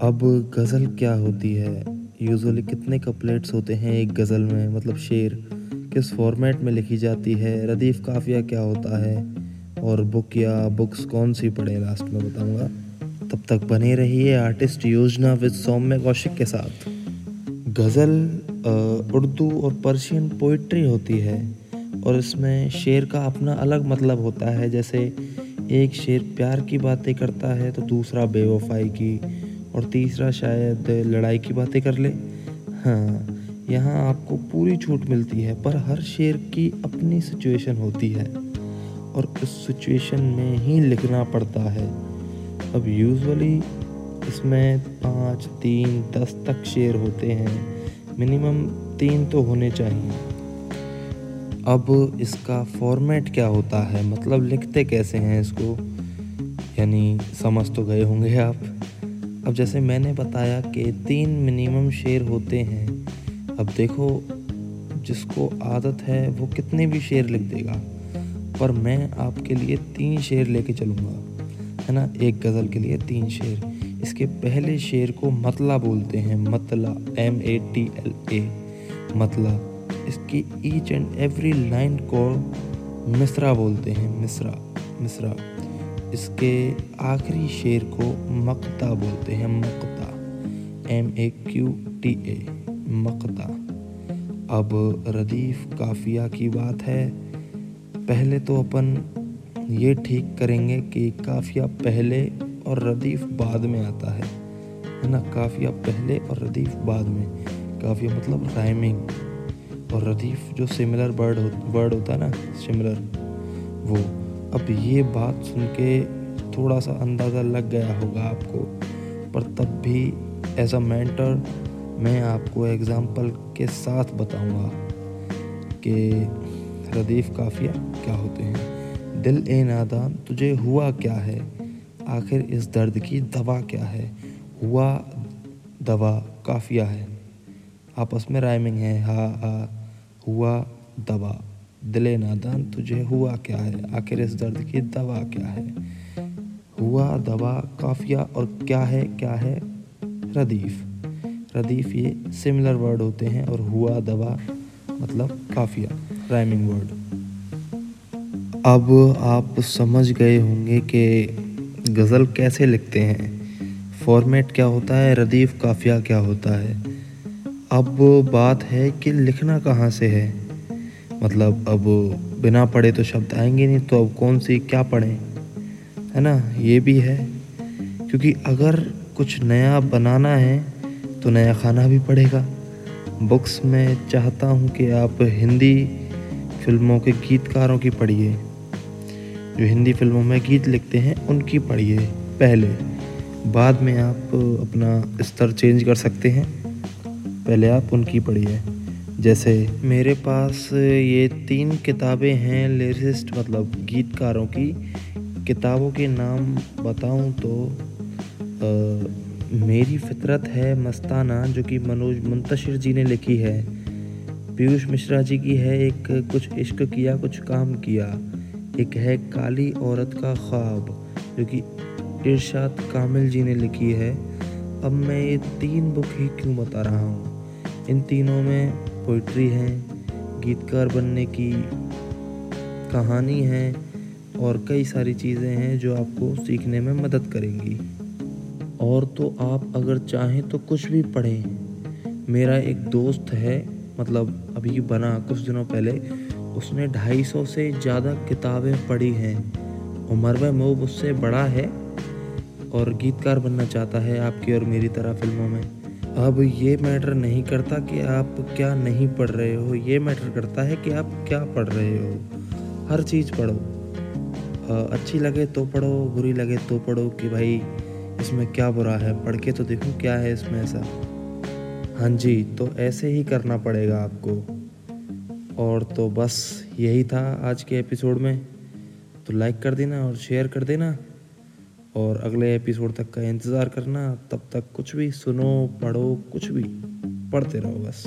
अब गज़ल क्या होती है? यूजुअली कितने कपलेट्स होते हैं एक गज़ल में? मतलब शेर किस फॉर्मेट में लिखी जाती है? रदीफ़ काफ़िया क्या होता है? और बुक या बुक्स कौन सी पढ़े? लास्ट में बताऊँगा। तब तक बने रहिए आर्टिस्ट योजना विद सौम्य कौशिक के साथ। गज़ल उर्दू और पर्शियन पोइट्री होती है। और इसमें शेर का अपना अलग मतलब होता है। जैसे, एक शेर प्यार की बातें करता है तो दूसरा बेवफाई की। और तीसरा शायद लड़ाई की बातें कर ले। हाँ यहाँ आपको पूरी छूट मिलती है, पर हर शेर की अपनी सिचुएशन होती है और उस सिचुएशन में ही लिखना पड़ता है। अब यूजुअली इसमें पाँच, तीन, दस तक शेर होते हैं। मिनिमम तीन तो होने चाहिए। अब इसका फॉर्मेट क्या होता है? मतलब लिखते कैसे हैं इसको? यानी समझ तो गए होंगे आप। अब जैसे मैंने बताया कि तीन मिनिमम शेर होते हैं, अब देखो जिसको आदत है वो कितने भी शेर लिख देगा, पर मैं आपके लिए तीन शेर लेके चलूँगा, है ना? एक गज़ल के लिए तीन शेर। इसके पहले शेर को मतला बोलते हैं, मतला M A T L A मतला। इसकी ईच एंड एवरी लाइन को मिसरा बोलते हैं, मिसरा मिसरा। इसके आखिरी शेर को मकता बोलते हैं मकता। M A Q T A मकता। अब रदीफ काफिया की बात है। पहले तो अपन ये ठीक करेंगे कि काफिया पहले और रदीफ बाद में आता है। है ना? काफिया पहले और रदीफ बाद में। काफिया मतलब राइमिंग और रदीफ जो सिमिलर वर्ड हो, वर्ड होता है ना सिमिलर वो। अब ये बात सुन के थोड़ा सा अंदाज़ा लग गया होगा आपको, पर तब भी एज अ मेंटर मैं आपको एग्ज़ाम्पल के साथ बताऊँगा कि रदीफ़ काफिया क्या होते हैं। दिल ए नादान तुझे हुआ क्या है? आखिर इस दर्द की दवा क्या है? हुआ दवा काफिया है। आपस में राइमिंग है, हा हा, हुआ दवा। दिले नादान, तुझे हुआ क्या है? आखिर इस दर्द की दवा क्या है? हुआ दवा, काफिया और क्या है क्या है? रदीफ। रदीफ ये सिमिलर वर्ड होते हैं और हुआ दवा मतलब काफिया राइमिंग वर्ड अब आप समझ गए होंगे कि गज़ल कैसे लिखते हैं। फॉर्मेट क्या होता है, रदीफ, काफिया क्या होता है? अब बात है कि लिखना कहाँ से है? मतलब अब बिना पढ़े तो शब्द आएँगे नहीं तो अब कौन सी क्या पढ़ें? है ना? ये भी है। क्योंकि अगर कुछ नया बनाना है तो नया खाना भी पड़ेगा। बुक्स में चाहता हूँ कि आप हिंदी फ़िल्मों के गीतकारों की पढ़िए। जो हिंदी फ़िल्मों में गीत लिखते हैं, उनकी पढ़िए पहले। बाद में आप अपना स्तर चेंज कर सकते हैं। पहले आप उनकी पढ़िए। जैसे मेरे पास ये तीन किताबें हैं लिरिस्ट मतलब गीतकारों की। किताबों के नाम बताऊँ तो आ, मेरी फितरत है मस्ताना जो कि मनोज मुंतशिर जी ने लिखी है। पीयूष मिश्रा जी की है एक कुछ इश्क किया कुछ काम किया। एक है काली औरत का ख्वाब जो कि इरशाद कामिल जी ने लिखी है। अब मैं ये तीन बुक ही क्यों बता रहा हूँ? इन तीनों में पोइट्री है, गीतकार बनने की कहानी है और कई सारी चीज़ें हैं जो आपको सीखने में मदद करेंगी। और तो आप अगर चाहें तो कुछ भी पढ़ें। मेरा एक दोस्त है मतलब अभी बना कुछ दिनों पहले, उसने ढाई सौ से ज़्यादा किताबें पढ़ी हैं। उमर में मोब उससे बड़ा है और गीतकार बनना चाहता है आपकी और मेरी तरह फ़िल्मों में। अब ये मैटर नहीं करता कि आप क्या नहीं पढ़ रहे हो। ये मैटर करता है कि आप क्या पढ़ रहे हो। हर चीज़ पढ़ो। अच्छी लगे तो पढ़ो, बुरी लगे तो पढ़ो कि भाई इसमें क्या बुरा है। पढ़ के तो देखो क्या है इसमें ऐसा। हाँ जी तो ऐसे ही करना पड़ेगा आपको। और तो बस यही था आज के एपिसोड में। तो लाइक कर देना और शेयर कर देना। और अगले एपिसोड तक का इंतज़ार करना। तब तक कुछ भी सुनो, पढ़ो, कुछ भी, पढ़ते रहो बस।